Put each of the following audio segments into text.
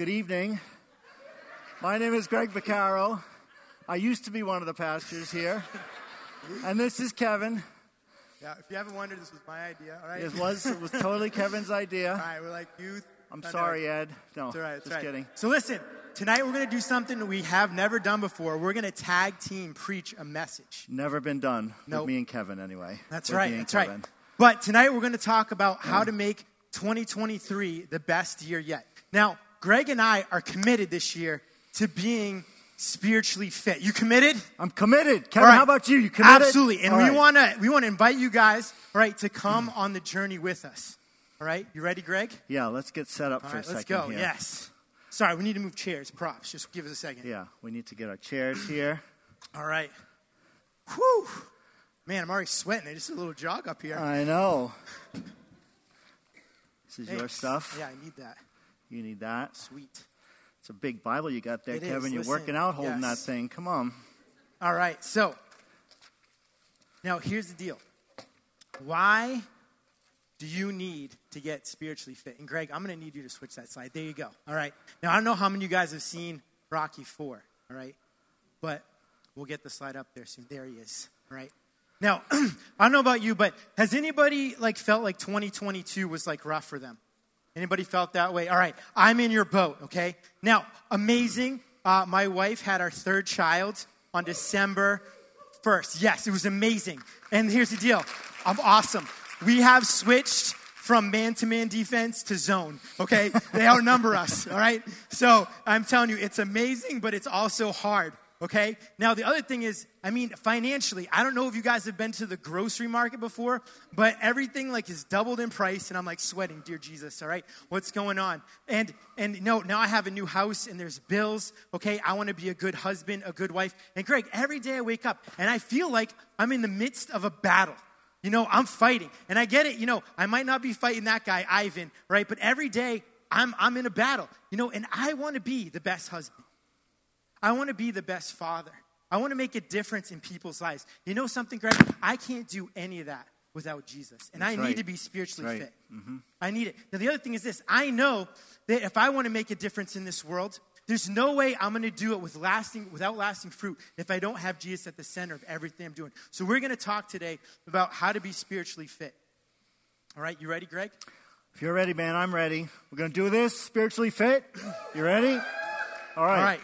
good evening. My name is Greg Vaccaro. I used to be one of the pastors here. And this is Kevin. Yeah, if you haven't wondered, this was my idea. All right. It was it was totally Kevin's idea. All right, we're like youth. I'm sorry, Ed. No, It's all right. It's just all right. kidding. So listen, tonight we're going to do something we have never done before. We're going to tag team preach a message. Never been done Nope. with me and Kevin, anyway. That's With right. That's right. Kevin. But tonight we're going to talk about how to make 2023 the best year yet. Now, Greg and I are committed this year to being spiritually fit. You committed? I'm committed. Kevin, right. how about you? You committed? Absolutely. And All we right. want to we want to invite you guys, right, to come on the journey with us. All right? You ready, Greg? Yeah, let's get set up All for right, a let's second go. here. Yes. Sorry, we need to move chairs, props. Just give us a second. Yeah, we need to get our chairs here. All right. Whew. Man, I'm already sweating. I just did a little jog up here. I know. This is your stuff. Yeah, I need that. You need that. Sweet. It's a big Bible you got there, It is. Kevin. You're Listen, working out holding yes. that thing. Come on. All right. So, now here's the deal. Why do you need to get spiritually fit? And Greg, I'm going to need you to switch that slide. There you go. All right. Now, I don't know how many of you guys have seen Rocky 4, all right? But we'll get the slide up there soon. There he is, all right? Now, I don't know about you, but has anybody like felt like 2022 was like rough for them? Anybody felt that way? All right, I'm in your boat, okay? Now, amazing. Uh, my wife had our third child on December 1st. Yes, it was amazing. And here's the deal I'm awesome. We have switched from man to man defense to zone, okay? They outnumber us, all right? So I'm telling you, it's amazing, but it's also hard. Okay? Now, the other thing is, I mean, financially, I don't know if you guys have been to the grocery market before, but everything like is doubled in price, and I'm like sweating, dear Jesus, all right? What's going on? And and no, now I have a new house and there's bills, okay? I want to be a good husband, a good wife. And Greg, every day I wake up and I feel like I'm in the midst of a battle. You know, I'm fighting. And I get it, you know, I might not be fighting that guy, Ivan, right? But every day I'm I'm in a battle. You know, and I want to be the best husband. I want to be the best father. I want to make a difference in people's lives. You know something, Greg? I can't do any of that without Jesus. And That's I need right. to be spiritually right. fit. Mm-hmm. I need it. Now, the other thing is this I know that if I want to make a difference in this world, there's no way I'm going to do it with lasting, without lasting fruit if I don't have Jesus at the center of everything I'm doing. So, we're going to talk today about how to be spiritually fit. All right, you ready, Greg? If you're ready, man, I'm ready. We're going to do this spiritually fit. You ready? All right. All right.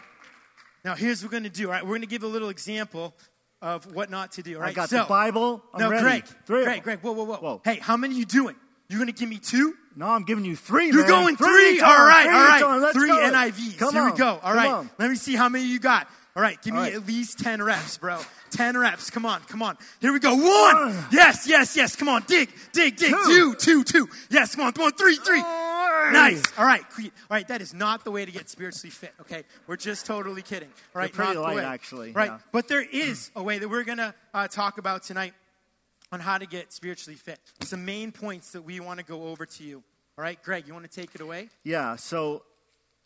Now, here's what we're going to do. All right, we're going to give a little example of what not to do. All right, I got so, the Bible. I'm no, ready. Greg, Three Greg. Greg, whoa, whoa, whoa, Whoa. Hey, how many you doing? You're going to give me two? No, I'm giving you three. You're man. going three. three. All right, three all right. Let's three go. NIVs. Come Here on. we go. All Come right. on. Let me see how many you got. All right, give me All right. at least 10 reps, bro. 10 reps. Come on, come on. Here we go. One. Yes, yes, yes. Come on. Dig, dig, dig. Two. Two, two, two. Yes, come on. Come on. Three, three. All Nice. All right. All right. That is not the way to get spiritually fit. Okay. We're just totally kidding. All right. pretty not light, actually, Right. yeah. But there is a way that we're going to uh, talk about tonight on how to get spiritually fit. Some main points that we want to go over to you. All right. Greg, you want to take it away? Yeah, so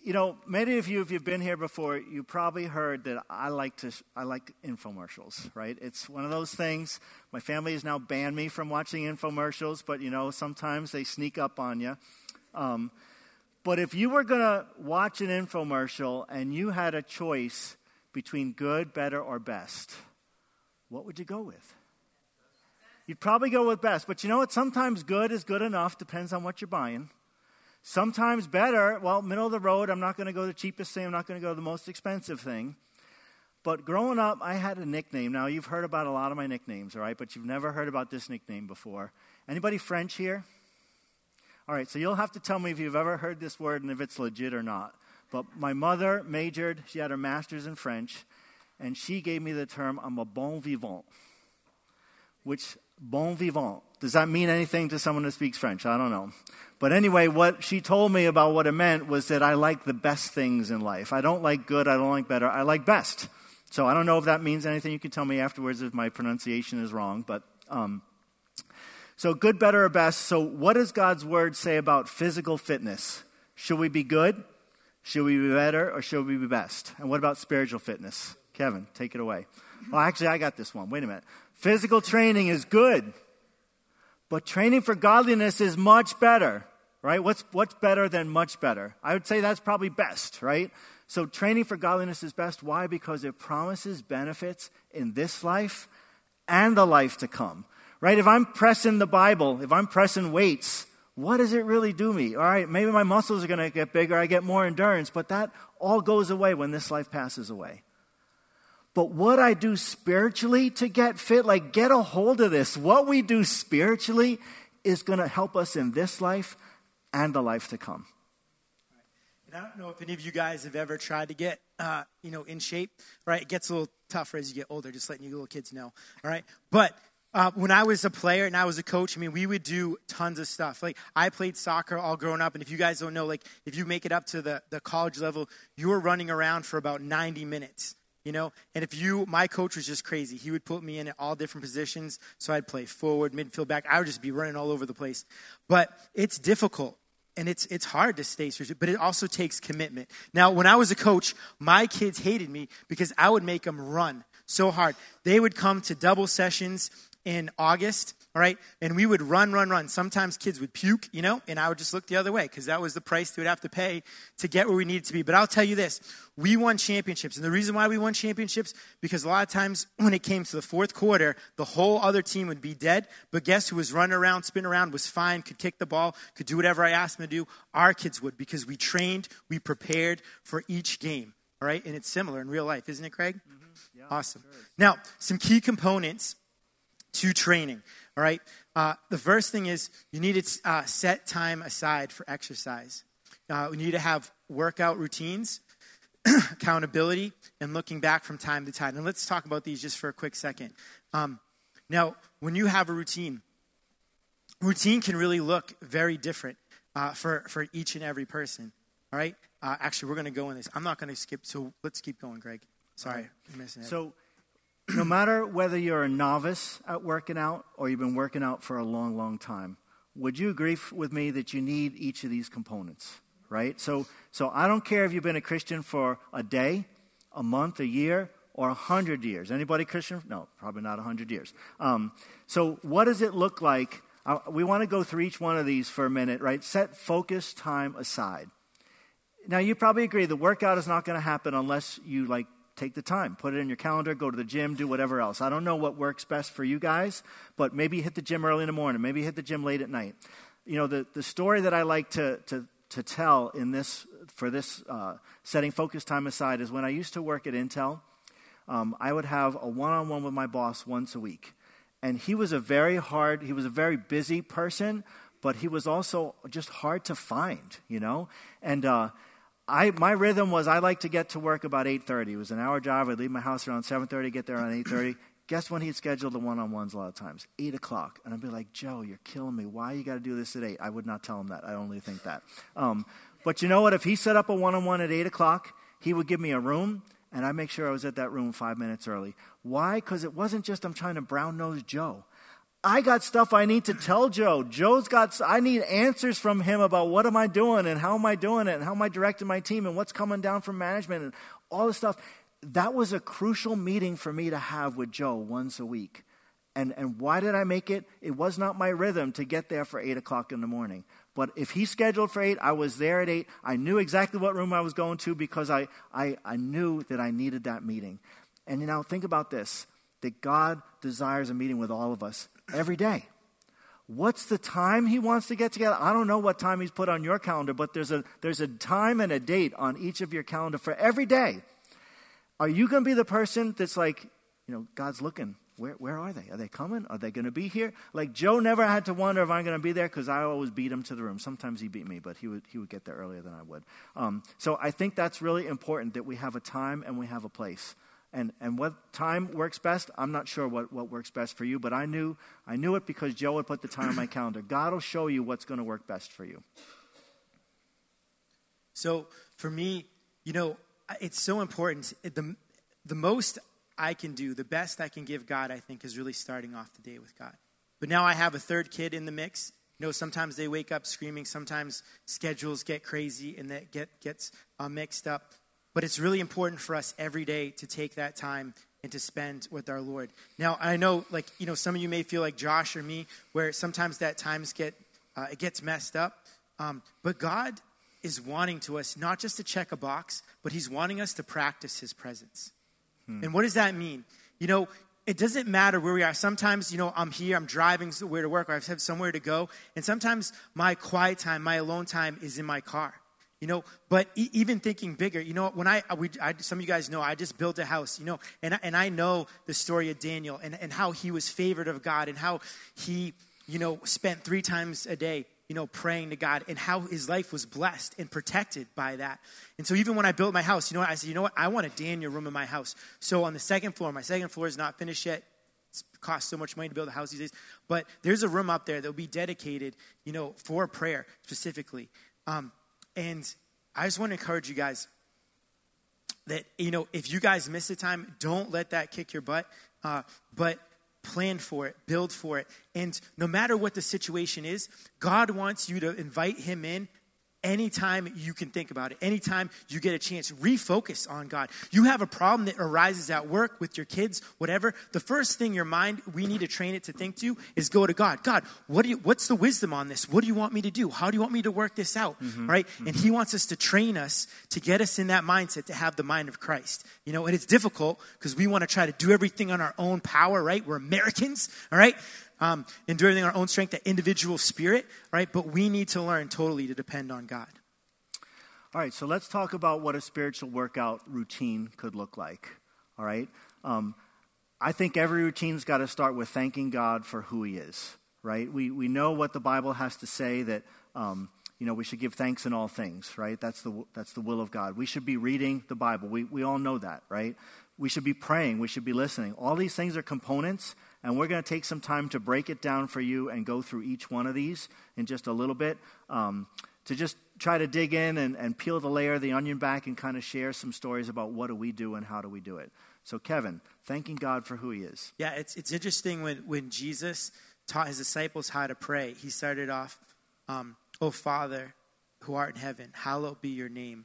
you know, many of you, if you've been here before, you probably heard that I like to I like infomercials, right? It's one of those things. My family has now banned me from watching infomercials, but you know, sometimes they sneak up on you. Um, but if you were going to watch an infomercial and you had a choice between good, better, or best, what would you go with? You'd probably go with best. But you know what? Sometimes good is good enough, depends on what you're buying. Sometimes better, well, middle of the road, I'm not going to go the cheapest thing, I'm not going to go the most expensive thing. But growing up, I had a nickname. Now, you've heard about a lot of my nicknames, all right? But you've never heard about this nickname before. Anybody French here? All right, so you'll have to tell me if you've ever heard this word and if it's legit or not. But my mother majored, she had her master's in French, and she gave me the term, I'm a bon vivant. Which, bon vivant, does that mean anything to someone who speaks French? I don't know. But anyway, what she told me about what it meant was that I like the best things in life. I don't like good, I don't like better, I like best. So I don't know if that means anything. You can tell me afterwards if my pronunciation is wrong. But um, so good, better, or best. So what does God's word say about physical fitness? Should we be good? Should we be better? Or should we be best? And what about spiritual fitness? Kevin, take it away. Well, actually, I got this one. Wait a minute. Physical training is good, But training for godliness is much better, right? What's, what's better than much better? I would say that's probably best, right? So training for godliness is best. Why? Because it promises benefits in this life and the life to come, right? If I'm pressing the Bible, if I'm pressing weights, what does it really do me? All right, maybe my muscles are going to get bigger, I get more endurance, but that all goes away when this life passes away. But what I do spiritually to get fit, like get a hold of this, what we do spiritually is going to help us in this life and the life to come. And I don't know if any of you guys have ever tried to get, uh, you know, in shape, right? It gets a little tougher as you get older, just letting you little kids know, all right? But uh, when I was a player and I was a coach, I mean, we would do tons of stuff. Like, I played soccer all growing up, and if you guys don't know, like, if you make it up to the, the college level, you are running around for about 90 minutes you know? And if you my coach was just crazy. He would put me in at all different positions. So i'd play forward midfield back. I would just be running all over the place. But it's difficult and it's it's hard to stay serious but it also takes commitment. Now when i was a coach my kids hated me because i would make them run so hard. They would come to double sessions in August, all right? And we would run, run, run. Sometimes kids would puke, you know, and I would just look the other way because that was the price they would have to pay to get where we needed to be. But I'll tell you this we won championships. And the reason why we won championships, because a lot of times when it came to the fourth quarter, the whole other team would be dead. But guess who was running around, spinning around, was fine, could kick the ball, could do whatever I asked them to do? Our kids would because we trained, we prepared for each game, all right? And it's similar in real life, isn't it, Craig? Mm-hmm. Yeah, awesome. Sure now, some key components to training. All right. Uh, the first thing is you need to uh, set time aside for exercise. Uh, we need to have workout routines, accountability, and looking back from time to time. And let's talk about these just for a quick second. Um, now, when you have a routine, routine can really look very different uh, for, for each and every person. All right. Uh, actually, we're going to go in this. I'm not going to skip. So let's keep going, Greg. Sorry, I'm missing it. So no matter whether you're a novice at working out or you've been working out for a long, long time, would you agree with me that you need each of these components, right? So, so I don't care if you've been a Christian for a day, a month, a year, or a hundred years. Anybody Christian? No, probably not a hundred years. Um, so, what does it look like? Uh, we want to go through each one of these for a minute, right? Set focus time aside. Now, you probably agree the workout is not going to happen unless you like take the time, put it in your calendar, go to the gym, do whatever else. I don't know what works best for you guys, but maybe hit the gym early in the morning, maybe hit the gym late at night. You know, the, the story that I like to, to, to tell in this, for this uh, setting focus time aside is when I used to work at Intel, um, I would have a one on one with my boss once a week. And he was a very hard, he was a very busy person, but he was also just hard to find, you know? And, uh, I, my rhythm was I like to get to work about 8.30. It was an hour drive. I'd leave my house around 7.30, get there around 8.30. Guess when he'd schedule the one-on-ones a lot of times? 8 o'clock. And I'd be like, Joe, you're killing me. Why you got to do this at 8? I would not tell him that. I only think that. Um, but you know what? If he set up a one-on-one at 8 o'clock, he would give me a room, and I'd make sure I was at that room five minutes early. Why? Because it wasn't just I'm trying to brown-nose Joe. I got stuff I need to tell Joe. Joe's got, I need answers from him about what am I doing and how am I doing it and how am I directing my team and what's coming down from management and all this stuff. That was a crucial meeting for me to have with Joe once a week. And, and why did I make it? It was not my rhythm to get there for 8 o'clock in the morning. But if he scheduled for 8, I was there at 8. I knew exactly what room I was going to because I, I, I knew that I needed that meeting. And you know, think about this that God desires a meeting with all of us every day. What's the time he wants to get together? I don't know what time he's put on your calendar, but there's a, there's a time and a date on each of your calendar for every day. Are you going to be the person that's like, you know, God's looking. Where, where are they? Are they coming? Are they going to be here? Like Joe never had to wonder if I'm going to be there because I always beat him to the room. Sometimes he beat me, but he would, he would get there earlier than I would. Um, so I think that's really important that we have a time and we have a place. And, and what time works best, I'm not sure what, what works best for you, but I knew, I knew it because Joe would put the time on my calendar. God will show you what's going to work best for you. So for me, you know, it's so important. The, the most I can do, the best I can give God, I think, is really starting off the day with God. But now I have a third kid in the mix. You know, sometimes they wake up screaming. Sometimes schedules get crazy and that get gets uh, mixed up. But it's really important for us every day to take that time and to spend with our Lord. Now, I know, like, you know, some of you may feel like Josh or me, where sometimes that times get, uh, it gets messed up. Um, but God is wanting to us not just to check a box, but He's wanting us to practice His presence. Hmm. And what does that mean? You know, it doesn't matter where we are. Sometimes, you know, I'm here, I'm driving somewhere to work, or I have somewhere to go. And sometimes my quiet time, my alone time is in my car. You know, but e- even thinking bigger, you know, when I, we, I, some of you guys know, I just built a house, you know, and, and I know the story of Daniel and, and how he was favored of God and how he, you know, spent three times a day you know, praying to God and how his life was blessed and protected by that. And so even when I built my house, you know? I said, you know what? I want a Daniel room in my house. So on the second floor, my second floor is not finished yet. It costs so much money to build a house these days. But there's a room up there that will be dedicated, you know, for prayer specifically. Um, and I just want to encourage you guys that, you know, if you guys miss a time, don't let that kick your butt. Uh, but plan for it, build for it. And no matter what the situation is, God wants you to invite Him in anytime you can think about it, anytime you get a chance, refocus on God. You have a problem that arises at work with your kids, whatever. The first thing your mind, we need to train it to think to is go to God. God, what do you, what's the wisdom on this? What do you want me to do? How do you want me to work this out? Mm-hmm. Right? Mm-hmm. And He wants us to train us to get us in that mindset to have the mind of Christ. You know, and it's difficult because we want to try to do everything on our own power, right? We're Americans, all right? Um, everything our own strength, that individual spirit, right? But we need to learn totally to depend on God. All right, so let's talk about what a spiritual workout routine could look like. All right? Um, I think every routine's got to start with thanking God for who He is, right? We, we know what the Bible has to say that, um, you know, we should give thanks in all things, right? That's the, that's the will of God. We should be reading the Bible. We, we all know that, right? We should be praying. We should be listening. All these things are components and we're going to take some time to break it down for you and go through each one of these in just a little bit um, to just try to dig in and, and peel the layer of the onion back and kind of share some stories about what do we do and how do we do it. So, Kevin, thanking God for who he is. Yeah, it's, it's interesting when, when Jesus taught his disciples how to pray. He started off, um, Oh, Father, who art in heaven, hallowed be your name.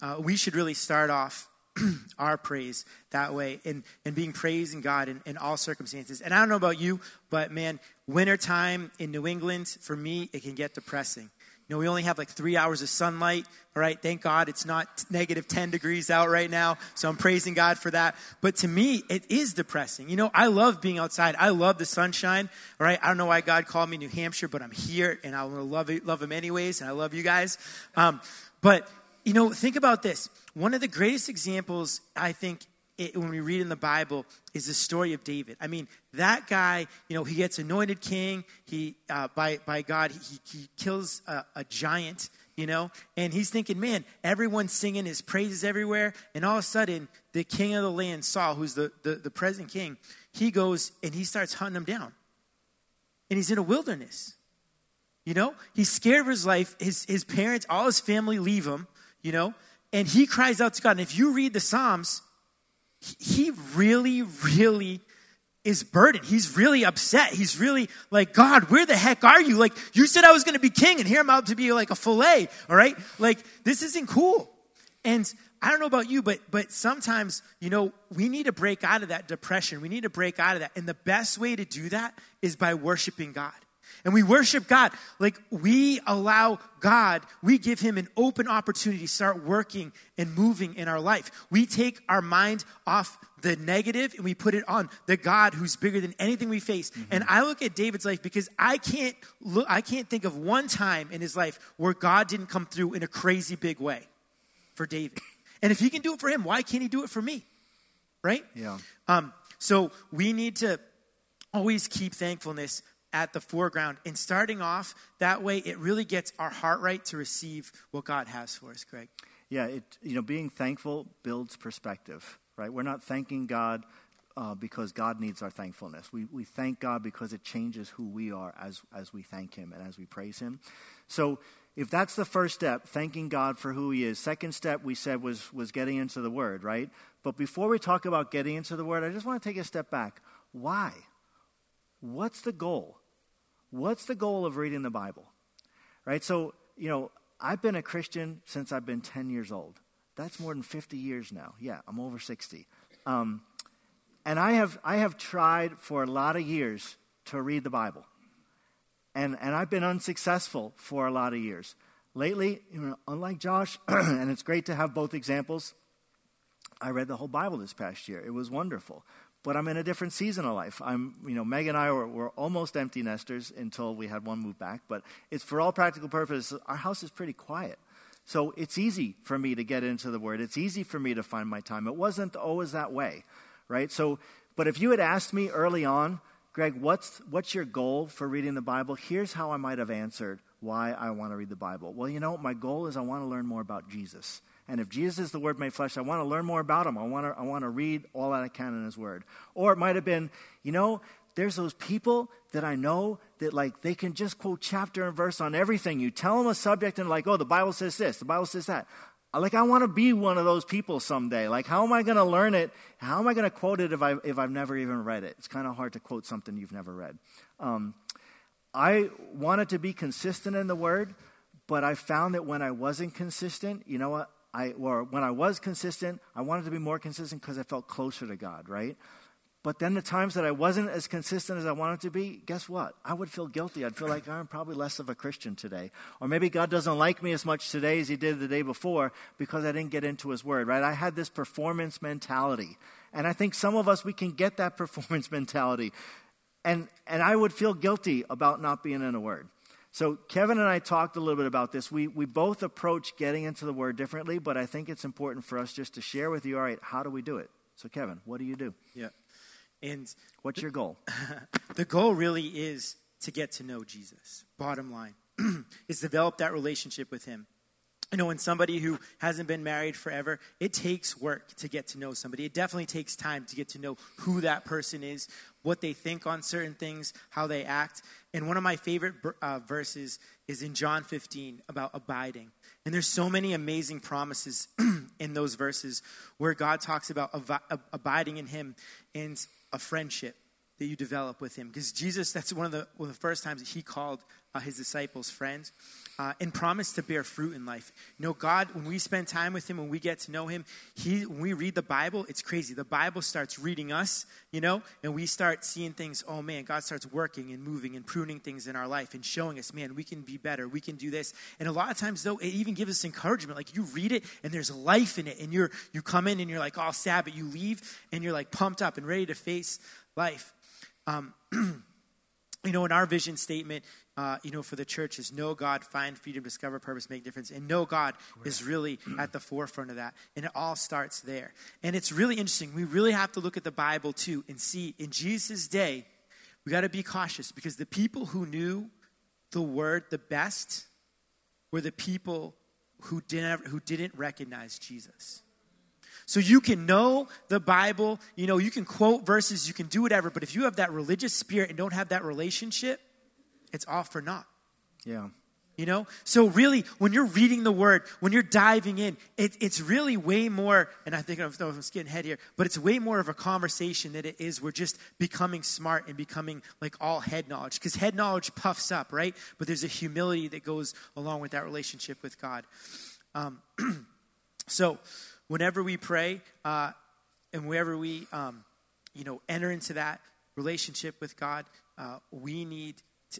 Uh, we should really start off our praise that way and, and being praising God in, in all circumstances. And I don't know about you, but man, wintertime in New England, for me, it can get depressing. You know, we only have like three hours of sunlight. All right, thank God it's not negative 10 degrees out right now. So I'm praising God for that. But to me, it is depressing. You know, I love being outside. I love the sunshine. All right, I don't know why God called me New Hampshire, but I'm here and I love, love Him anyways. And I love you guys. Um, but you know, think about this. One of the greatest examples, I think, it, when we read in the Bible, is the story of David. I mean, that guy, you know, he gets anointed king. He, uh, by, by God, he, he kills a, a giant, you know, and he's thinking, man, everyone's singing his praises everywhere. And all of a sudden, the king of the land, Saul, who's the, the, the present king, he goes and he starts hunting him down. And he's in a wilderness. You know, he's scared of his life. His, his parents, all his family leave him you know? And he cries out to God. And if you read the Psalms, he really, really is burdened. He's really upset. He's really like, God, where the heck are you? Like, you said I was going to be king, and here I'm out to be like a fillet, all right? Like, this isn't cool. And I don't know about you, but but sometimes, you know, we need to break out of that depression. We need to break out of that. And the best way to do that is by worshiping God and we worship God. Like we allow God, we give Him an open opportunity to start working and moving in our life. We take our mind off the negative and we put it on the God who's bigger than anything we face. Mm-hmm. And I look at David's life because I can't look, I can't think of one time in his life where God didn't come through in a crazy big way for David. And if he can do it for him, why can't he do it for me? Right? Yeah. Um, so we need to always keep thankfulness at the foreground. And starting off that way, it really gets our heart right to receive what God has for us, Greg. Yeah, it, you know, being thankful builds perspective, right? We're not thanking God uh, because God needs our thankfulness. We, we thank God because it changes who we are as, as we thank Him and as we praise Him. So, if that's the first step, thanking God for who He is. Second step we said was, was getting into the Word, right? But before we talk about getting into the Word, I just want to take a step back. Why? What's the goal? What's the goal of reading the Bible? Right? So, you know, I've been a Christian since I've been 10 years old. That's more than 50 years now. Yeah, I'm over 60. Um, And I have, I have tried for a lot of years to read the Bible. And, and I've been unsuccessful for a lot of years. Lately, you know, unlike Josh, and it's great to have both examples, I read the whole Bible this past year. It was wonderful. But I'm in a different season of life. I'm, you know, Meg and I were, were almost empty nesters until we had one move back. But it's for all practical purposes, our house is pretty quiet. So it's easy for me to get into the Word. It's easy for me to find my time. It wasn't always that way, right? So, but if you had asked me early on, Greg, what's, what's your goal for reading the Bible? Here's how I might have answered why I want to read the Bible. Well, you know, my goal is I want to learn more about Jesus. And if Jesus is the Word made flesh, I want to learn more about Him. I want to, I want to read all that I can in His Word. Or it might have been, you know, there's those people that I know that like they can just quote chapter and verse on everything. You tell them a subject and like, oh, the Bible says this, the Bible says that. Like I want to be one of those people someday. Like how am I going to learn it? How am I going to quote it if I if I've never even read it? It's kind of hard to quote something you've never read. Um, I wanted to be consistent in the word, but I found that when I wasn't consistent, you know what? I or when I was consistent, I wanted to be more consistent because I felt closer to God, right? But then the times that I wasn't as consistent as I wanted to be, guess what? I would feel guilty. I'd feel like I'm probably less of a Christian today. Or maybe God doesn't like me as much today as he did the day before because I didn't get into his word, right? I had this performance mentality. And I think some of us, we can get that performance mentality. And, and I would feel guilty about not being in a word. So Kevin and I talked a little bit about this. We, we both approach getting into the word differently, but I think it's important for us just to share with you, all right, how do we do it? So Kevin, what do you do? Yeah. And what's your goal? the goal really is to get to know Jesus. Bottom line is develop that relationship with him. You know, when somebody who hasn't been married forever, it takes work to get to know somebody. It definitely takes time to get to know who that person is, what they think on certain things, how they act. And one of my favorite uh, verses is in John 15 about abiding. And there's so many amazing promises in those verses where God talks about ab- abiding in Him and a friendship that you develop with him. Because Jesus, that's one of the, one of the first times that he called uh, his disciples friends uh, and promise to bear fruit in life. You know, God, when we spend time with him, when we get to know him, he, when we read the Bible, it's crazy. The Bible starts reading us, you know, and we start seeing things, oh man, God starts working and moving and pruning things in our life and showing us, man, we can be better, we can do this. And a lot of times, though, it even gives us encouragement. Like you read it and there's life in it, and you're, you come in and you're like all sad, but you leave and you're like pumped up and ready to face life. Um, you know, in our vision statement, uh, you know, for the church is know God, find freedom, discover purpose, make difference. And know God is really at the forefront of that. And it all starts there. And it's really interesting. We really have to look at the Bible too and see in Jesus' day, we got to be cautious because the people who knew the word the best were the people who didn't, who didn't recognize Jesus. So you can know the Bible, you know, you can quote verses, you can do whatever, but if you have that religious spirit and don't have that relationship, it's all for naught. Yeah. You know? So, really, when you're reading the word, when you're diving in, it, it's really way more, and I think I'm, I'm getting ahead here, but it's way more of a conversation than it is we're just becoming smart and becoming like all head knowledge. Because head knowledge puffs up, right? But there's a humility that goes along with that relationship with God. Um, so, whenever we pray uh, and wherever we, um, you know, enter into that relationship with God, uh, we need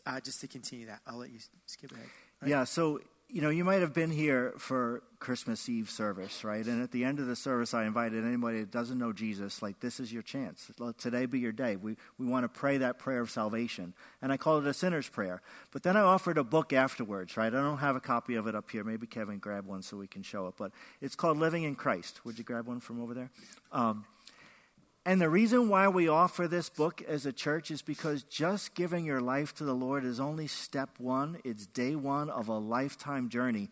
uh, just to continue that. I'll let you skip ahead. Right? Yeah. So you know, you might have been here for Christmas Eve service, right? And at the end of the service, I invited anybody that doesn't know Jesus, like, this is your chance. Let today be your day. We, we want to pray that prayer of salvation. And I called it a sinner's prayer. But then I offered a book afterwards, right? I don't have a copy of it up here. Maybe Kevin grab one so we can show it. But it's called Living in Christ. Would you grab one from over there? Um, and the reason why we offer this book as a church is because just giving your life to the Lord is only step one, it's day one of a lifetime journey.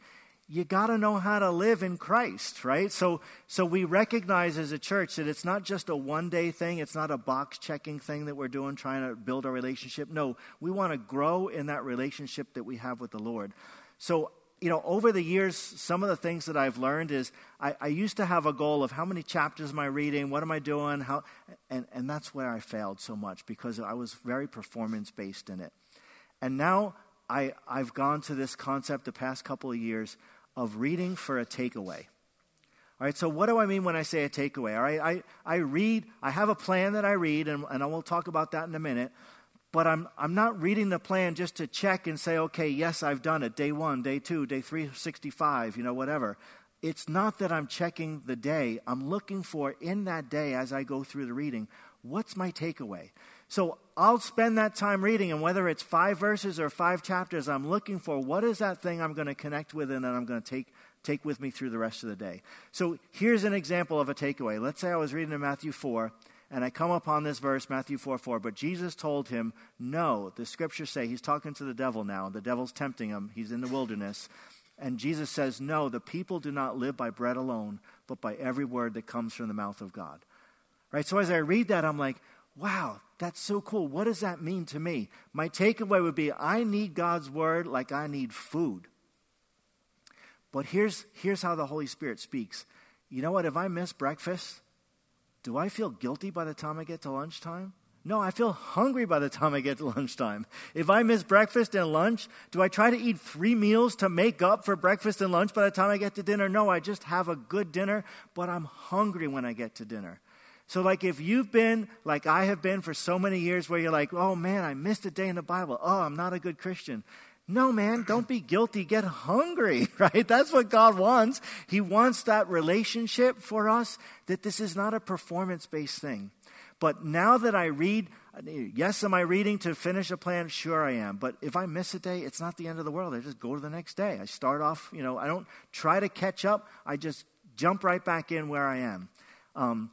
You got to know how to live in Christ, right? So, so we recognize as a church that it's not just a one day thing, it's not a box checking thing that we're doing trying to build a relationship. No, we want to grow in that relationship that we have with the Lord. So you know, over the years, some of the things that I've learned is I, I, used to have a goal of how many chapters am I reading, what am I doing, how, and, and that's where I failed so much because I was very performance based in it. And now I, I've gone to this concept the past couple of years of reading for a takeaway. All right, so what do I mean when I say a takeaway? All right, I, I read, I have a plan that I read, and, and I will talk about that in a minute. But I'm, I'm not reading the plan just to check and say, okay, yes, I've done it. Day one, day two, day 365, you know, whatever. It's not that I'm checking the day. I'm looking for in that day as I go through the reading, what's my takeaway? So I'll spend that time reading, and whether it's five verses or five chapters, I'm looking for what is that thing I'm going to connect with and that I'm going to take, take with me through the rest of the day. So here's an example of a takeaway. Let's say I was reading in Matthew 4 and I come upon this verse, Matthew 4 4. But Jesus told him, No, the scriptures say, he's talking to the devil now. The devil's tempting him. He's in the wilderness. And Jesus says, No, the people do not live by bread alone, but by every word that comes from the mouth of God. Right? So as I read that, I'm like, wow, that's so cool. What does that mean to me? My takeaway would be I need God's word like I need food. But here's, here's how the Holy Spirit speaks. You know what? If I miss breakfast, do I feel guilty by the time I get to lunchtime? No, I feel hungry by the time I get to lunchtime. If I miss breakfast and lunch, do I try to eat three meals to make up for breakfast and lunch by the time I get to dinner? No, I just have a good dinner, but I'm hungry when I get to dinner. So, like, if you've been like I have been for so many years, where you're like, oh man, I missed a day in the Bible. Oh, I'm not a good Christian. No, man, don't be guilty. Get hungry, right? That's what God wants. He wants that relationship for us, that this is not a performance based thing. But now that I read, yes, am I reading to finish a plan? Sure, I am. But if I miss a day, it's not the end of the world. I just go to the next day. I start off, you know, I don't try to catch up. I just jump right back in where I am. Um,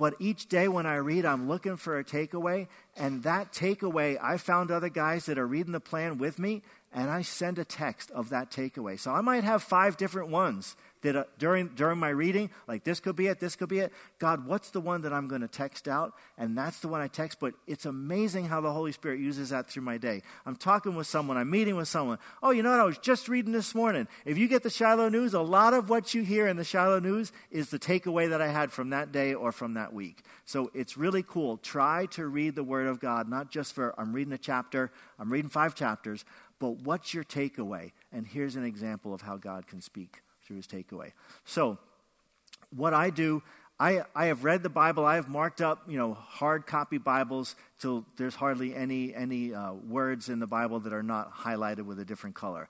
but each day when I read, I'm looking for a takeaway. And that takeaway, I found other guys that are reading the plan with me, and I send a text of that takeaway. So I might have five different ones that uh, during, during my reading, like this could be it, this could be it. God, what's the one that I'm going to text out? And that's the one I text. But it's amazing how the Holy Spirit uses that through my day. I'm talking with someone, I'm meeting with someone. Oh, you know what? I was just reading this morning. If you get the Shiloh News, a lot of what you hear in the Shiloh News is the takeaway that I had from that day or from that week. So it's really cool. Try to read the Word of God, not just for I'm reading a chapter, I'm reading five chapters, but what's your takeaway? And here's an example of how God can speak through his takeaway. So, what I do, I, I have read the Bible. I have marked up, you know, hard copy Bibles till there's hardly any, any uh, words in the Bible that are not highlighted with a different color.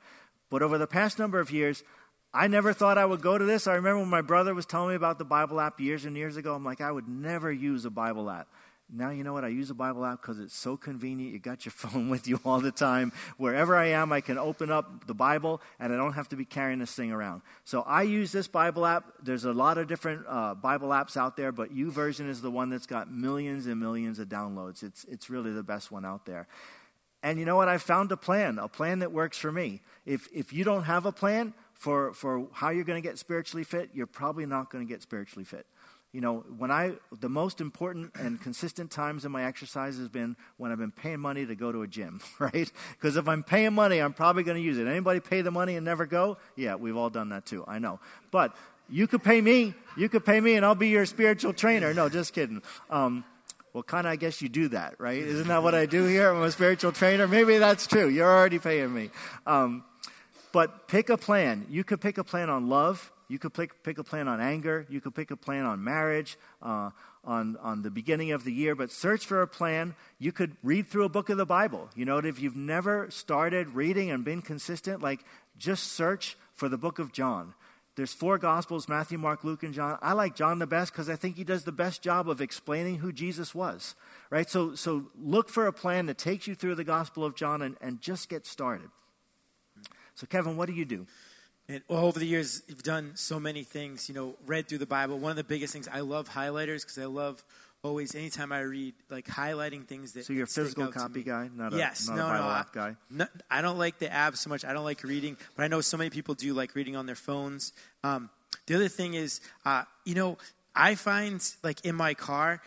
But over the past number of years, I never thought I would go to this. I remember when my brother was telling me about the Bible app years and years ago. I'm like, I would never use a Bible app. Now you know what? I use a Bible app because it's so convenient. You got your phone with you all the time. Wherever I am, I can open up the Bible and I don't have to be carrying this thing around. So I use this Bible app. There's a lot of different uh, Bible apps out there, but YouVersion is the one that's got millions and millions of downloads. It's, it's really the best one out there. And you know what? I found a plan, a plan that works for me. If, if you don't have a plan for, for how you're going to get spiritually fit, you're probably not going to get spiritually fit you know, when I, the most important and consistent times in my exercise has been when I've been paying money to go to a gym, right? Because if I'm paying money, I'm probably going to use it. Anybody pay the money and never go? Yeah, we've all done that too. I know. But you could pay me, you could pay me and I'll be your spiritual trainer. No, just kidding. Um, well, kind of, I guess you do that, right? Isn't that what I do here? I'm a spiritual trainer. Maybe that's true. You're already paying me. Um, but pick a plan. You could pick a plan on love. You could pick, pick a plan on anger. You could pick a plan on marriage, uh, on, on the beginning of the year. But search for a plan. You could read through a book of the Bible. You know, if you've never started reading and been consistent, like just search for the book of John. There's four Gospels Matthew, Mark, Luke, and John. I like John the best because I think he does the best job of explaining who Jesus was. Right? So, so look for a plan that takes you through the Gospel of John and, and just get started. So, Kevin, what do you do? And over the years, you've done so many things, you know, read through the Bible. One of the biggest things, I love highlighters because I love always, anytime I read, like highlighting things that. So you're a physical copy guy, not a, yes, not no, a Bible no, app guy? No, I don't like the apps so much. I don't like reading, but I know so many people do like reading on their phones. Um, the other thing is, uh, you know, I find like in my car,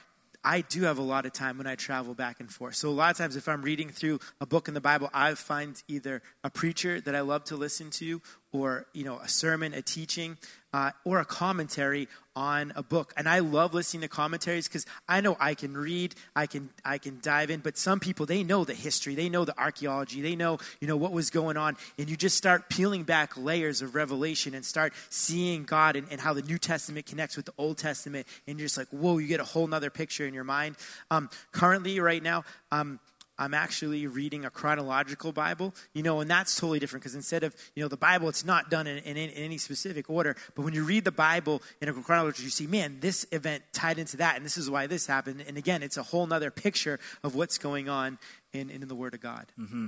I do have a lot of time when I travel back and forth. So a lot of times, if I'm reading through a book in the Bible, I find either a preacher that I love to listen to, or you know a sermon, a teaching, uh, or a commentary on a book. And I love listening to commentaries because I know I can read, I can I can dive in. But some people they know the history, they know the archaeology, they know you know what was going on, and you just start peeling back layers of revelation and start seeing God and, and how the New Testament connects with the Old Testament, and you're just like, whoa, you get a whole nother picture in your mind. Um, currently, right now. Um, I'm actually reading a chronological Bible, you know, and that's totally different because instead of, you know, the Bible, it's not done in, in, in, any specific order. But when you read the Bible in a chronology, you see, man, this event tied into that, and this is why this happened. And again, it's a whole nother picture of what's going on in, in the Word of God. Mm-hmm.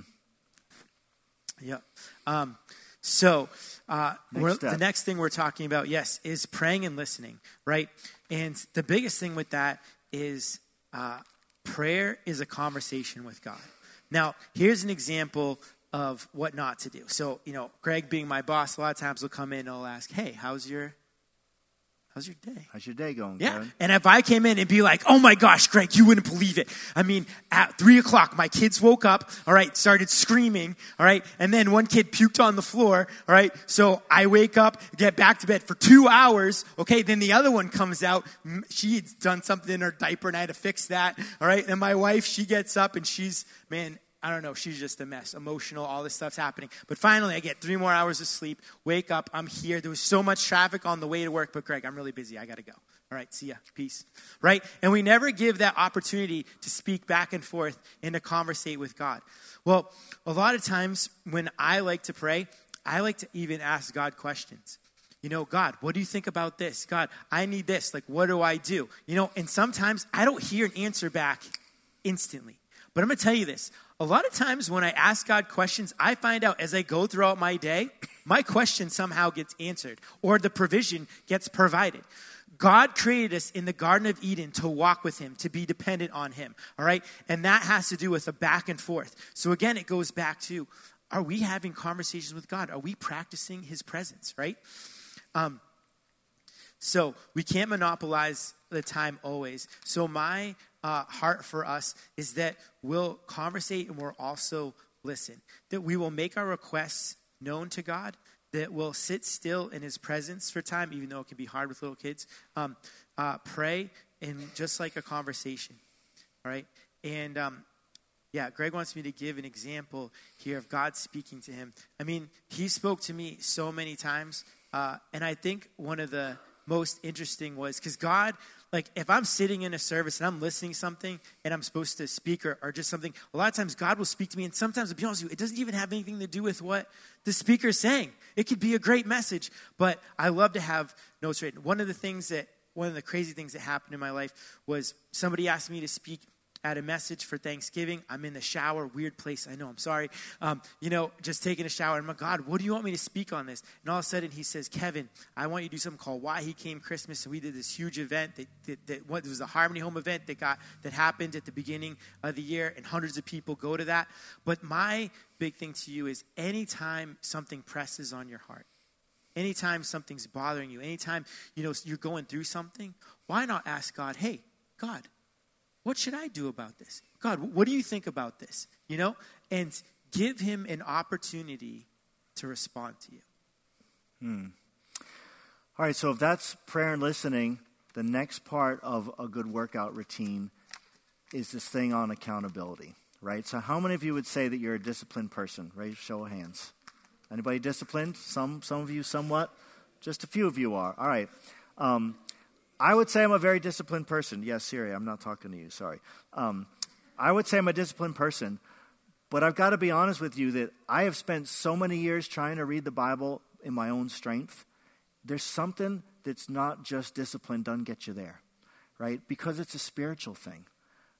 Yeah. Um, so, uh, next the next thing we're talking about, yes, is praying and listening, right? And the biggest thing with that is uh, Prayer is a conversation with God. Now, here's an example of what not to do. So, you know, Greg being my boss, a lot of times will come in and I'll ask, hey, how's your How's your day? How's your day going? Yeah. And if I came in and be like, oh my gosh, Greg, you wouldn't believe it. I mean, at three o'clock, my kids woke up, all right, started screaming, all right, and then one kid puked on the floor, all right, so I wake up, get back to bed for two hours, okay, then the other one comes out, She had done something in her diaper and I had to fix that, all right, and my wife, she gets up and she's, man, I don't know, she's just a mess, emotional, all this stuff's happening. But finally, I get three more hours of sleep, wake up, I'm here. There was so much traffic on the way to work, but Greg, I'm really busy. I got to go. All right, see ya. Peace. Right? And we never give that opportunity to speak back and forth and to conversate with God. Well, a lot of times when I like to pray, I like to even ask God questions. You know, God, what do you think about this? God, I need this. Like, what do I do? You know, and sometimes I don't hear an answer back instantly. But I'm going to tell you this a lot of times when I ask God questions, I find out as I go throughout my day, my question somehow gets answered or the provision gets provided. God created us in the Garden of Eden to walk with Him, to be dependent on Him, all right? And that has to do with a back and forth. So again, it goes back to are we having conversations with God? Are we practicing His presence, right? Um, so we can't monopolize the time always. So my uh, heart for us is that we'll conversate and we'll also listen. That we will make our requests known to God. That we'll sit still in His presence for time, even though it can be hard with little kids. Um, uh, pray and just like a conversation. All right, and um, yeah, Greg wants me to give an example here of God speaking to him. I mean, he spoke to me so many times, uh, and I think one of the most interesting was because God like if I'm sitting in a service and I'm listening something and I'm supposed to speak or, or just something, a lot of times God will speak to me, and sometimes, to be honest with you, it doesn't even have anything to do with what the speaker is saying. It could be a great message, but I love to have notes written. One of the things that, one of the crazy things that happened in my life was somebody asked me to speak at a message for Thanksgiving. I'm in the shower, weird place. I know, I'm sorry. Um, you know, just taking a shower. I'm like, God, what do you want me to speak on this? And all of a sudden, he says, Kevin, I want you to do something called Why He Came Christmas. And we did this huge event that, that, that what, was a Harmony Home event that got that happened at the beginning of the year, and hundreds of people go to that. But my big thing to you is anytime something presses on your heart, anytime something's bothering you, anytime you know you're going through something, why not ask God, hey, God, what should I do about this? God, what do you think about this? You know, and give him an opportunity to respond to you. Hmm. All right, so if that's prayer and listening, the next part of a good workout routine is this thing on accountability, right? So, how many of you would say that you're a disciplined person? Raise show of hands. Anybody disciplined? Some, some of you, somewhat. Just a few of you are. All right. Um, I would say I'm a very disciplined person. Yes, Siri, I'm not talking to you. Sorry. Um, I would say I'm a disciplined person, but I've got to be honest with you that I have spent so many years trying to read the Bible in my own strength. There's something that's not just discipline doesn't get you there, right? Because it's a spiritual thing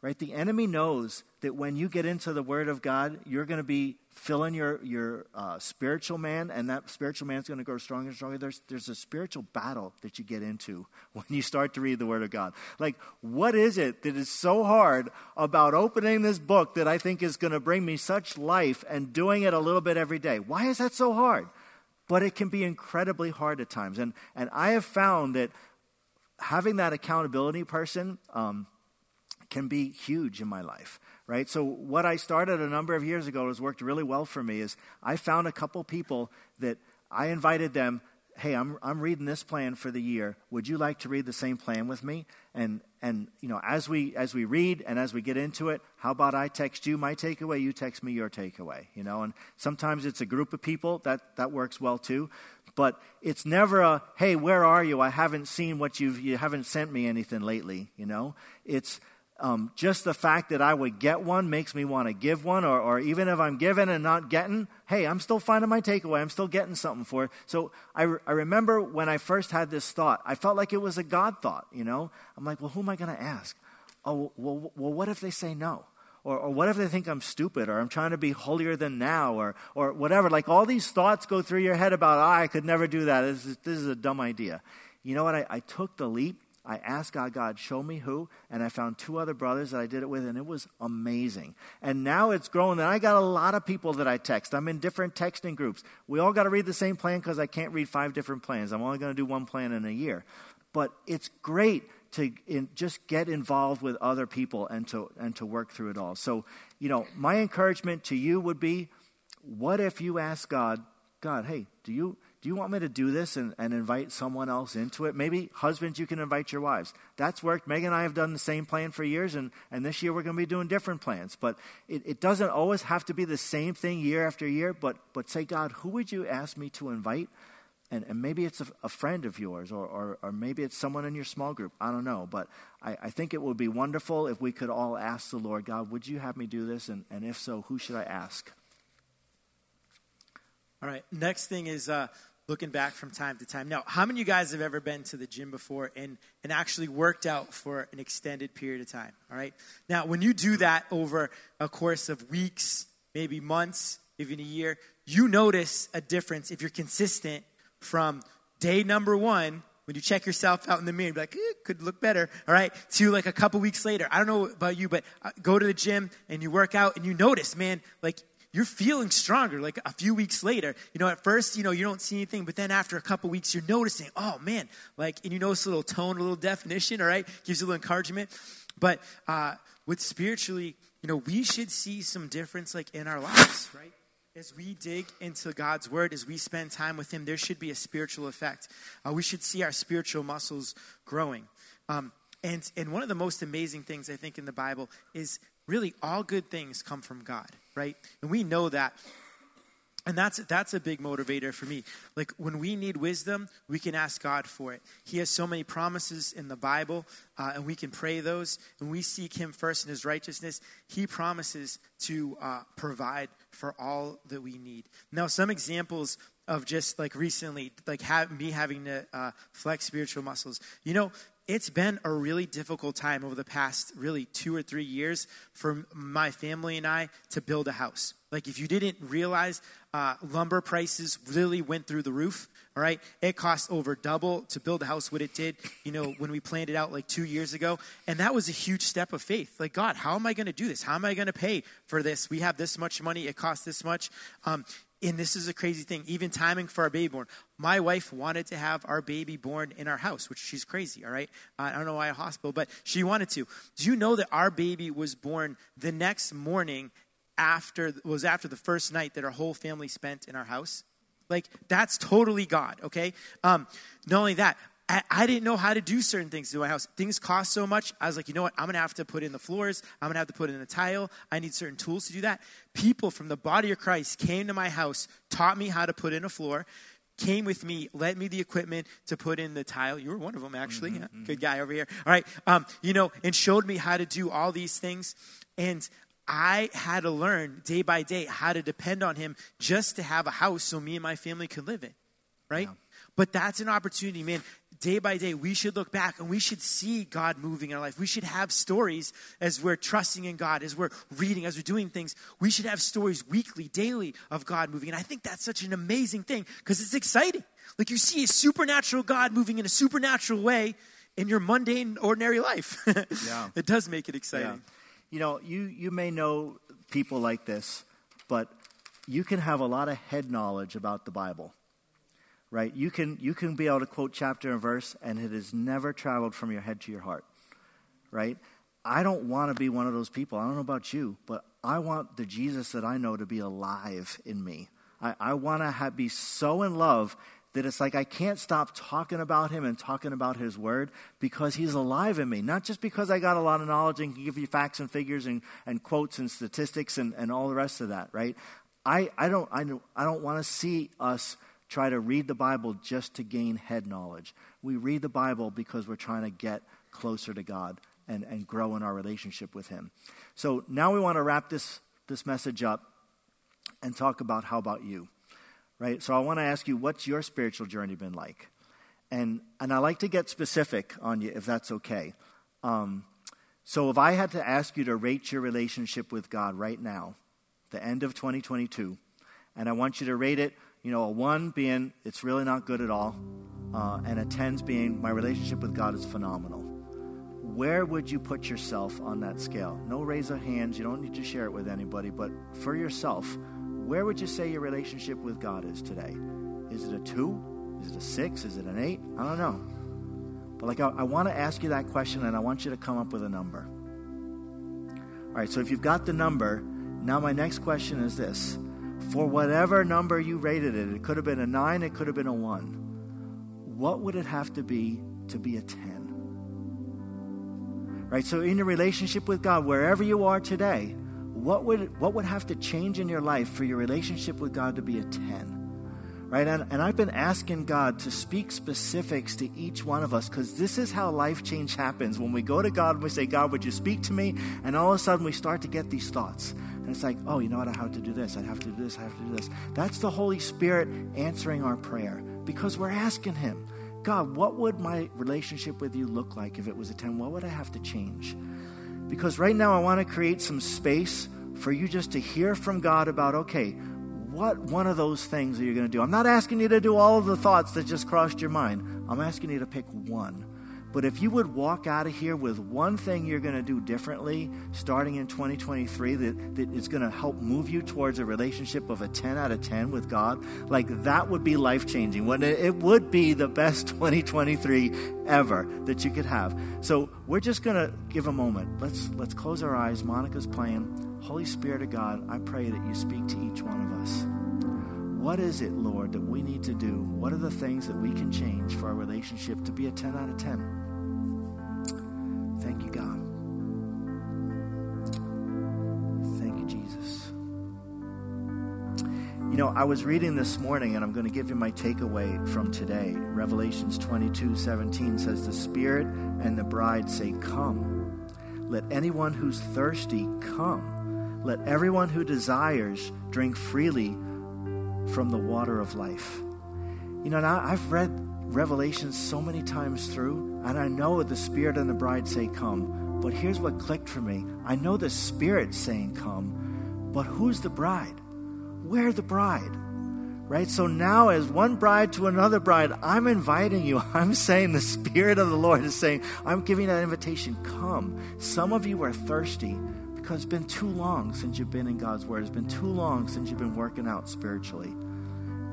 right? The enemy knows that when you get into the Word of God, you're going to be filling your, your uh, spiritual man, and that spiritual man is going to grow stronger and stronger. There's, there's a spiritual battle that you get into when you start to read the Word of God. Like, what is it that is so hard about opening this book that I think is going to bring me such life and doing it a little bit every day? Why is that so hard? But it can be incredibly hard at times. And, and I have found that having that accountability person, um, can be huge in my life, right? So, what I started a number of years ago has worked really well for me is I found a couple people that I invited them, hey, I'm, I'm reading this plan for the year. Would you like to read the same plan with me? And, and you know, as we, as we read and as we get into it, how about I text you my takeaway, you text me your takeaway, you know? And sometimes it's a group of people, that, that works well too. But it's never a, hey, where are you? I haven't seen what you've, you haven't sent me anything lately, you know? It's, um, just the fact that I would get one makes me want to give one, or, or even if I'm giving and not getting, hey, I'm still finding my takeaway. I'm still getting something for it. So I, re- I remember when I first had this thought, I felt like it was a God thought, you know? I'm like, well, who am I going to ask? Oh, well, well, what if they say no? Or, or what if they think I'm stupid, or I'm trying to be holier than now, or, or whatever? Like all these thoughts go through your head about, oh, I could never do that. This is, this is a dumb idea. You know what? I, I took the leap I asked God, God, show me who, and I found two other brothers that I did it with, and it was amazing. And now it's grown, and I got a lot of people that I text. I'm in different texting groups. We all got to read the same plan because I can't read five different plans. I'm only going to do one plan in a year. But it's great to in, just get involved with other people and to, and to work through it all. So, you know, my encouragement to you would be what if you ask God, God, hey, do you do you want me to do this and, and invite someone else into it? Maybe husbands, you can invite your wives. That's worked. Megan and I have done the same plan for years, and, and this year we're going to be doing different plans. But it, it doesn't always have to be the same thing year after year, but, but say, God, who would you ask me to invite? And, and maybe it's a, a friend of yours, or, or, or, maybe it's someone in your small group. I don't know. But I, I think it would be wonderful if we could all ask the Lord, God, would you have me do this? And, and if so, who should I ask? All right. Next thing is uh, looking back from time to time. Now, how many of you guys have ever been to the gym before and, and actually worked out for an extended period of time? All right. Now, when you do that over a course of weeks, maybe months, even a year, you notice a difference if you're consistent from day number one when you check yourself out in the mirror, be like, eh, could look better, all right, to like a couple weeks later. I don't know about you, but uh, go to the gym and you work out and you notice, man, like you're feeling stronger like a few weeks later you know at first you know you don't see anything but then after a couple weeks you're noticing oh man like and you notice a little tone a little definition all right gives you a little encouragement but uh, with spiritually you know we should see some difference like in our lives right as we dig into God's word, as we spend time with Him, there should be a spiritual effect. Uh, we should see our spiritual muscles growing. Um, and, and one of the most amazing things I think in the Bible is really all good things come from God right? And we know that. And that's that's a big motivator for me. Like when we need wisdom, we can ask God for it. He has so many promises in the Bible, uh, and we can pray those. And we seek Him first in His righteousness. He promises to uh, provide for all that we need. Now, some examples of just like recently, like have, me having to uh, flex spiritual muscles. You know, it's been a really difficult time over the past really two or three years for my family and I to build a house. Like, if you didn't realize, uh, lumber prices really went through the roof. All right, it cost over double to build a house what it did, you know, when we planned it out like two years ago, and that was a huge step of faith. Like, God, how am I going to do this? How am I going to pay for this? We have this much money; it costs this much. Um, and this is a crazy thing, even timing for our baby born. My wife wanted to have our baby born in our house, which she's crazy, all right? I don't know why a hospital, but she wanted to. Do you know that our baby was born the next morning after, was after the first night that our whole family spent in our house? Like, that's totally God, okay? Um, not only that, I, didn't know how to do certain things in my house. Things cost so much. I was like, you know what? I'm going to have to put in the floors. I'm going to have to put in the tile. I need certain tools to do that. People from the body of Christ came to my house, taught me how to put in a floor, came with me, lent me the equipment to put in the tile. You were one of them, actually. Mm-hmm, mm-hmm. Good guy over here. All right. Um, you know, and showed me how to do all these things. And I had to learn day by day how to depend on him just to have a house so me and my family could live in. Right? Yeah. But that's an opportunity, man day by day, we should look back and we should see God moving in our life. We should have stories as we're trusting in God, as we're reading, as we're doing things. We should have stories weekly, daily of God moving. And I think that's such an amazing thing because it's exciting. Like you see a supernatural God moving in a supernatural way in your mundane, ordinary life. yeah. It does make it exciting. Yeah. You know, you, you may know people like this, but you can have a lot of head knowledge about the Bible right? You can, you can be able to quote chapter and verse, and it has never traveled from your head to your heart, right? I don't want to be one of those people. I don't know about you, but I want the Jesus that I know to be alive in me. I, I want to be so in love that it's like I can't stop talking about him and talking about his word because he's alive in me. Not just because I got a lot of knowledge and can give you facts and figures and, and quotes and statistics and, and all the rest of that, right? I, I don't, I don't, I don't want to see us try to read the Bible just to gain head knowledge. We read the Bible because we're trying to get closer to God and, and grow in our relationship with Him. So now we want to wrap this, this message up and talk about how about you? Right? So I want to ask you, what's your spiritual journey been like? And, and I like to get specific on you, if that's okay. Um, so if I had to ask you to rate your relationship with God right now, the end of 2022, and I want you to rate it, you know, a one being it's really not good at all, uh, and a 10's being my relationship with God is phenomenal. Where would you put yourself on that scale? No raise of hands, you don't need to share it with anybody, but for yourself, where would you say your relationship with God is today? Is it a two? Is it a six? Is it an eight? I don't know. But like I, I want to ask you that question and I want you to come up with a number. All right, so if you've got the number, now my next question is this. For whatever number you rated it, it could have been a nine, it could have been a one. What would it have to be to be a 10? Right? So in your relationship with God, wherever you are today, what would, what would have to change in your life for your relationship with God to be a 10? Right? And, and I've been asking God to speak specifics to each one of us because this is how life change happens. When we go to God and we say, God, would you speak to me? And all of a sudden we start to get these thoughts. And it's like, oh, you know what? I have to do this. I have to do this. I have to do this. That's the Holy Spirit answering our prayer because we're asking Him, God, what would my relationship with you look like if it was a 10? What would I have to change? Because right now I want to create some space for you just to hear from God about, okay, what one of those things are you going to do? I'm not asking you to do all of the thoughts that just crossed your mind. I'm asking you to pick one. But if you would walk out of here with one thing you're going to do differently starting in 2023 that, that is going to help move you towards a relationship of a 10 out of 10 with God, like that would be life changing. It would be the best 2023 ever that you could have. So we're just going to give a moment. Let's, let's close our eyes. Monica's playing. Holy Spirit of God, I pray that you speak to each one of us. What is it, Lord, that we need to do? What are the things that we can change for our relationship to be a 10 out of 10? You know, I was reading this morning, and I'm going to give you my takeaway from today. Revelations 22 17 says, The Spirit and the bride say, Come. Let anyone who's thirsty come. Let everyone who desires drink freely from the water of life. You know, now I've read Revelations so many times through, and I know the Spirit and the bride say, Come. But here's what clicked for me I know the Spirit saying, Come, but who's the bride? We're the bride. Right? So now, as one bride to another bride, I'm inviting you. I'm saying the Spirit of the Lord is saying, I'm giving that invitation. Come. Some of you are thirsty because it's been too long since you've been in God's Word. It's been too long since you've been working out spiritually.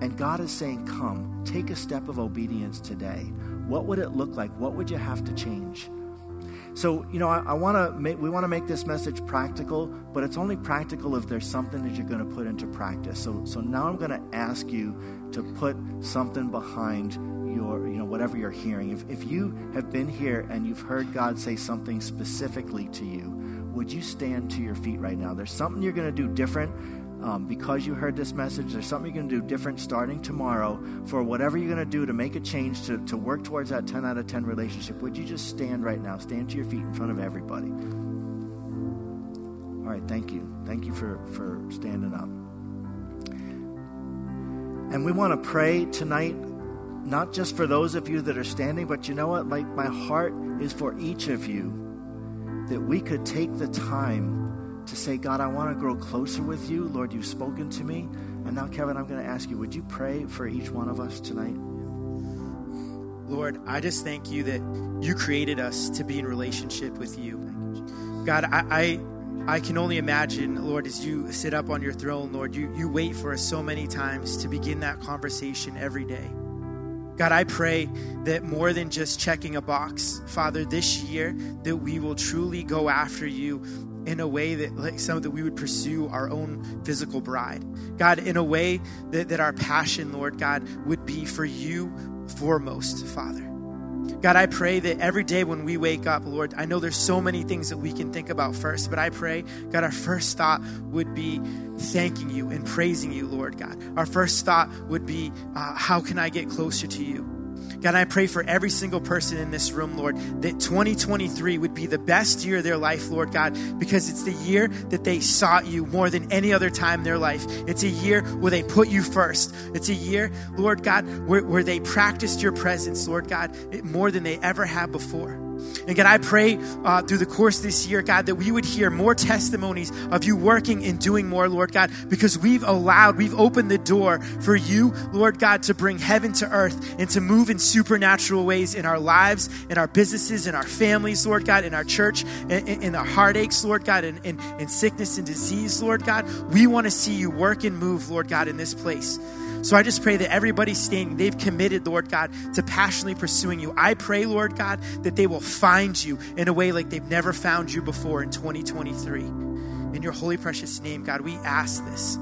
And God is saying, Come, take a step of obedience today. What would it look like? What would you have to change? So, you know, I, I want to make, we want to make this message practical, but it's only practical if there's something that you're going to put into practice. So, so now I'm going to ask you to put something behind your, you know, whatever you're hearing. If, if you have been here and you've heard God say something specifically to you, would you stand to your feet right now? There's something you're going to do different um, because you heard this message, there's something you're going to do different starting tomorrow for whatever you're going to do to make a change to, to work towards that 10 out of 10 relationship. Would you just stand right now? Stand to your feet in front of everybody. All right, thank you. Thank you for, for standing up. And we want to pray tonight, not just for those of you that are standing, but you know what? Like, my heart is for each of you that we could take the time to say, God, I want to grow closer with you. Lord, you've spoken to me. And now, Kevin, I'm going to ask you, would you pray for each one of us tonight? Lord, I just thank you that you created us to be in relationship with you. God, I, I, I can only imagine, Lord, as you sit up on your throne, Lord, you, you wait for us so many times to begin that conversation every day. God, I pray that more than just checking a box, Father, this year, that we will truly go after you in a way that like some that we would pursue our own physical bride. God, in a way that, that our passion, Lord God, would be for you foremost, Father. God, I pray that every day when we wake up, Lord, I know there's so many things that we can think about first, but I pray, God, our first thought would be thanking you and praising you, Lord God. Our first thought would be, uh, how can I get closer to you? God, I pray for every single person in this room, Lord, that 2023 would be the best year of their life, Lord God, because it's the year that they sought you more than any other time in their life. It's a year where they put you first. It's a year, Lord God, where, where they practiced your presence, Lord God, more than they ever have before. And God, I pray uh, through the course this year, God, that we would hear more testimonies of you working and doing more, Lord God, because we've allowed, we've opened the door for you, Lord God, to bring heaven to earth and to move in supernatural ways in our lives, in our businesses, in our families, Lord God, in our church, in, in the heartaches, Lord God, in, in, in sickness and disease, Lord God. We want to see you work and move, Lord God, in this place. So I just pray that everybody standing, they've committed, Lord God, to passionately pursuing you. I pray, Lord God, that they will find you in a way like they've never found you before in 2023. In your holy, precious name, God, we ask this.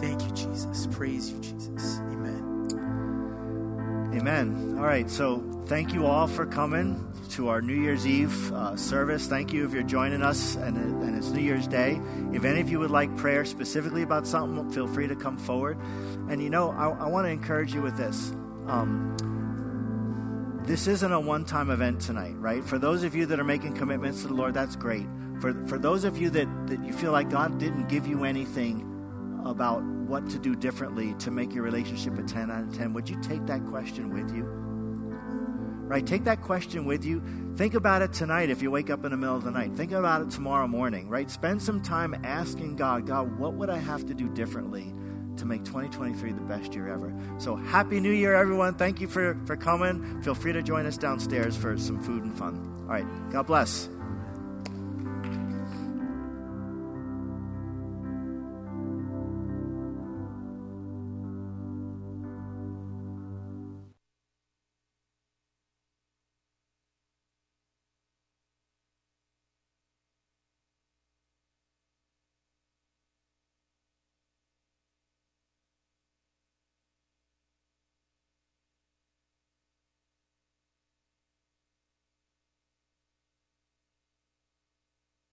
Thank you, Jesus. Praise you, Jesus. Amen. All right, so thank you all for coming to our New Year's Eve uh, service. Thank you if you're joining us and, and it's New Year's Day. If any of you would like prayer specifically about something, feel free to come forward. And you know, I, I want to encourage you with this. Um, this isn't a one time event tonight, right? For those of you that are making commitments to the Lord, that's great. For, for those of you that, that you feel like God didn't give you anything about what to do differently to make your relationship a 10 out of 10, would you take that question with you? right? Take that question with you. Think about it tonight if you wake up in the middle of the night. Think about it tomorrow morning, right? Spend some time asking God, God, what would I have to do differently to make 2023 the best year ever? So, Happy New Year, everyone. Thank you for, for coming. Feel free to join us downstairs for some food and fun. All right. God bless.